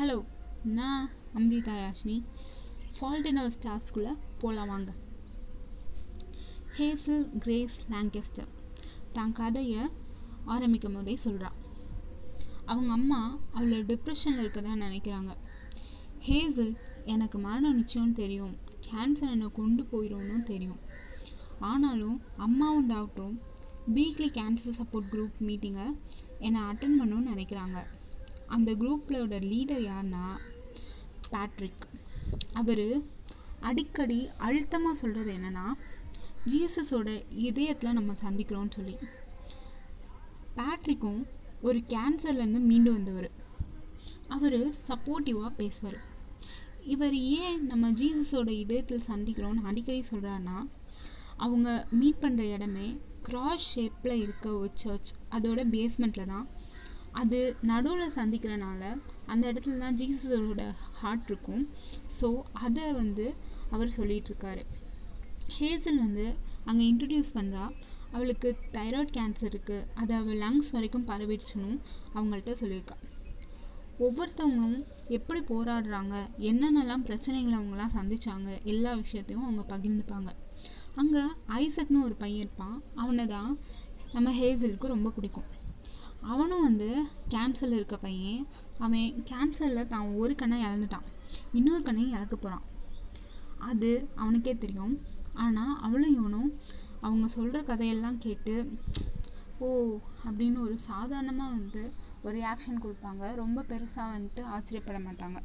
Hello நான் Amrita Yashini. Fault in our ஸ்டார்ஸ்குள்ளே போகலாம் வாங்க. ஹேசல் கிரேஸ் லாங்கெஸ்டர் தான் கதையை ஆரம்பிக்கும் போதே சொல்கிறான் அவங்க அம்மா அவளை டிப்ரெஷனில் இருக்கதா நினைக்கிறாங்க. ஹேசல் எனக்கு மரணம் நிச்சயம் தெரியும். கேன்சர் என்னை கொண்டு போயிடும்னு தெரியும். ஆனாலும் அம்மாவும் டாக்டரும் வீக்லி கேன்சர் சப்போர்ட் குரூப் மீட்டிங்கை என்னை அட்டன் பண்ணணும்னு நினைக்கிறாங்க. அந்த குரூப்லோட லீடர் யாருன்னா பேட்ரிக். அவர் அடிக்கடி அழுத்தமாக சொல்கிறது என்னென்னா ஜீசஸோட இதயத்தில் நம்ம சந்திக்கிறோம்னு சொல்லி. பேட்ரிக்கும் ஒரு கேன்சர்லேருந்து மீண்டு வந்தவர். அவர் சப்போர்ட்டிவாக பேசுவார். இவர் ஏன் நம்ம ஜீசஸோட இதயத்தில் சந்திக்கிறோம்னு அடிக்கடி சொல்கிறாருன்னா அவங்க மீட் பண்ணுற இடமே கிராஸ் ஷேப்பில் இருக்க ஒரு சர்ச் அதோட பேஸ்மெண்ட்டில் தான் அது நடுவில் சந்திக்கிறனால அந்த இடத்துல தான் ஜீசஸோட ஹார்ட் இருக்கும். ஸோ அதை வந்து அவர் சொல்லிகிட்ருக்காரு ஹேசல் வந்து அங்கே இன்ட்ரடியூஸ் பண்ணுறா அவளுக்கு தைராய்ட் கேன்சர் இருக்குது அது அவள் லங்ஸ் வரைக்கும் பரவிடுச்சுன்னு அவங்கள்ட்ட சொல்லியிருக்கா. ஒவ்வொருத்தவங்களும் எப்படி போராடுறாங்க என்னென்னலாம் பிரச்சனைகளை அவங்களாம் சந்திச்சாங்க எல்லா விஷயத்தையும் அவங்க பகிர்ந்துப்பாங்க. அங்கே ஐசக்னு ஒரு பையன் இருப்பான். அவனை தான் நம்ம ஹேசலுக்கு ரொம்ப பிடிக்கும். அவனும் வந்து கேன்சரில் இருக்க பையன். அவன் கேன்சரில் தான் ஒரு கண்ணை இழந்துட்டான் இன்னொரு கண்ணையும் இழக்க போகிறான் அது அவனுக்கே தெரியும். ஆனால் அவளும் இவனும் அவங்க சொல்கிற கதையெல்லாம் கேட்டு ஓ அப்படின்னு ஒரு சாதாரணமாக வந்து ஒரு ரியாக்ஷன் கொடுப்பாங்க. ரொம்ப பெருசாக வந்துட்டு ஆச்சரியப்பட மாட்டாங்க.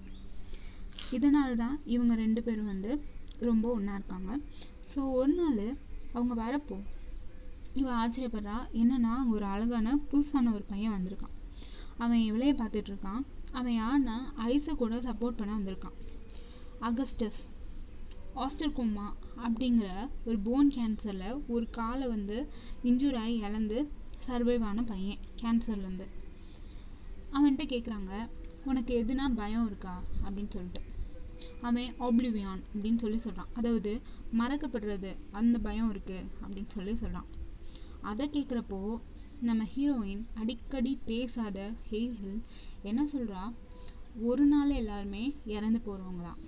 இதனால தான் இவங்க ரெண்டு பேரும் வந்து ரொம்ப ஒன்றா இருக்காங்க. ஸோ ஒரு நாள் அவங்க வரப்போ இவள் ஆச்சரியப்படுறா. என்னன்னா அங்கே ஒரு அழகான புதுசான ஒரு பையன் வந்திருக்கான். அவன் இவளையே பார்த்துட்டு இருக்கான். அவன் யாருன்னா ஐஸை கூட சப்போர்ட் பண்ண வந்திருக்கான். அகஸ்டஸ் ஆஸ்டர்கோமா அப்படிங்கிற ஒரு போன் கேன்சரில் ஒரு காலை வந்து இன்ஜூர் ஆகி இழந்து சர்வைவ் ஆன பையன் கேன்சர்லேருந்து அவன்கிட்ட கேட்குறாங்க உனக்கு எதுனா பயம் இருக்கா? அப்படின்னு சொல்லிட்டு. அவன் ஆப்ளிவியான் அப்படின்னு சொல்லி சொல்கிறான் அதாவது மறக்கப்படுறது அந்த பயம் இருக்குது அப்படின்னு சொல்லி சொல்கிறான் அதை கேட்குறப்போ நம்ம ஹீரோயின் அடிக்கடி பேசாத ஹேசல் என்ன சொல்கிறா ஒரு நாள் எல்லாருமே இறந்து போகிறவங்களாம்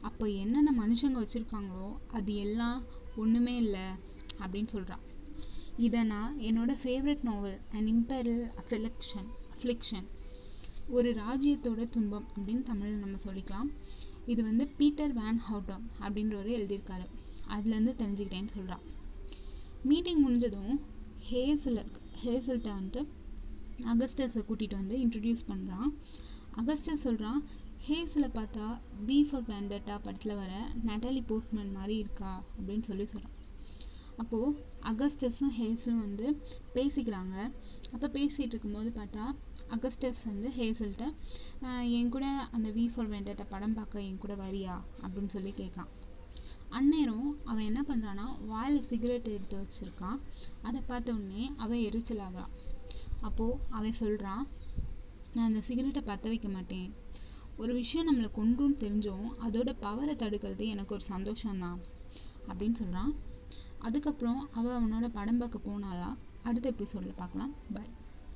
அப்போ என்னென்ன மனுஷங்க வச்சுருக்காங்களோ அது எல்லாம் ஒன்றுமே இல்லை அப்படின்னு சொல்கிறான் இதை நான் என்னோடய favourite novel and imperial affliction affliction ஒரு ராஜ்யத்தோட துன்பம் அப்படின்னு தமிழில் நம்ம சொல்லிக்கலாம். இது வந்து பீட்டர் வேன் ஹவுட்டம் அப்படின்றவர் எழுதியிருக்காரு. அதுலேருந்து தெரிஞ்சுக்கிட்டேன்னு சொல்கிறான் மீட்டிங் முடிஞ்சதும் ஹேசல் ஹேசல்கிட்ட வந்துட்டு அகஸ்டஸை கூட்டிகிட்டு வந்து இன்ட்ரடியூஸ் பண்ணுறான் அகஸ்டஸ் சொல்கிறான் ஹேசலை பார்த்தா பி ஃபார் வேண்டட்டா படத்தில் வர நட்டாலி போர்ட்மேன் மாதிரி இருக்கா? அப்படின்னு சொல்லி சொல்கிறான் அப்போது அகஸ்டஸும் ஹேசலும் வந்து பேசிக்கிறாங்க. அப்போ பேசிகிட்டு இருக்கும்போது பார்த்தா அகஸ்டஸ் வந்து ஹேசல்கிட்ட என் கூட அந்த வி ஃபார் வேண்டட்டா படம் பார்க்க என் கூட வரியா? அப்படின்னு சொல்லி கேட்குறான் அந்நேரம் அவன் என்ன பண்ணுறான்னா வாயில் சிகரெட் எடுத்து வச்சுருக்கான். அதை பார்த்த உடனே அவன் எரிச்சலாகிறான் அப்போது அவன் சொல்கிறான் நான் அந்த சிகரெட்டை பற்ற வைக்க மாட்டேன். ஒரு விஷயம் நம்மளை கொன்றுன்னு தெரிஞ்சோம் அதோட பவரை தடுக்கிறது எனக்கு ஒரு சந்தோஷம்தான். அப்படின்னு சொல்கிறான் அதுக்கப்புறம் அவள் அவனோட படம் பார்க்க போனாலா அடுத்த எபிசோடில் பார்க்கலாம். பாய்